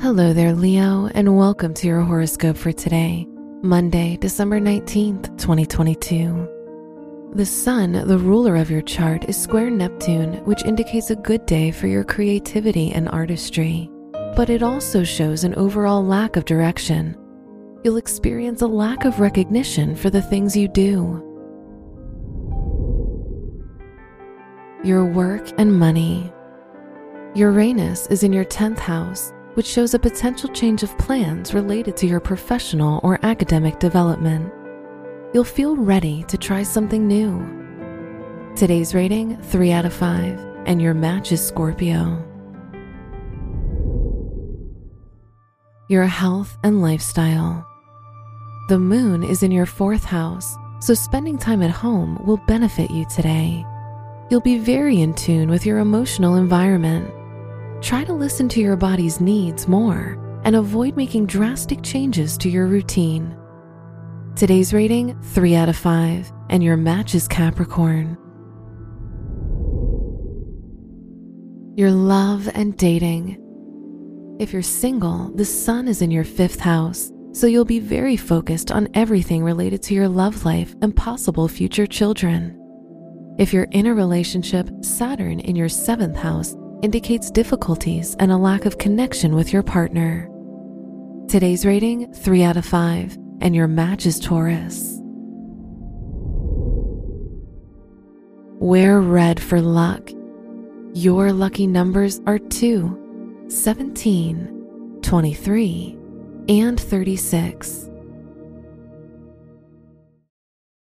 Hello there, Leo, and welcome to your horoscope for today, Monday, December 19th, 2022. The Sun, the ruler of your chart, is square Neptune, which indicates a good day for your creativity and artistry. But it also shows an overall lack of direction. You'll experience a lack of recognition for the things you do. Your work and money. Uranus is in your 10th house which shows a potential change of plans related to your professional or academic development. You'll feel ready to try something new. Today's rating 3 out of 5, and your match is Scorpio. Your health and lifestyle. The moon is in your fourth house, so spending time at home will benefit you today. You'll be very in tune with your emotional environment try to listen to your body's needs more and avoid making drastic changes to your routine. Today's rating 3 out of 5, and your match is Capricorn. Your love and dating. If you're single, the sun is in your fifth house, so you'll be very focused on everything related to your love life and possible future children. If you're in a relationship, Saturn in your seventh house indicates difficulties and a lack of connection with your partner. Today's rating 3 out of 5, and your match is Taurus. Wear red for luck. Your lucky numbers are 2, 17, 23, and 36.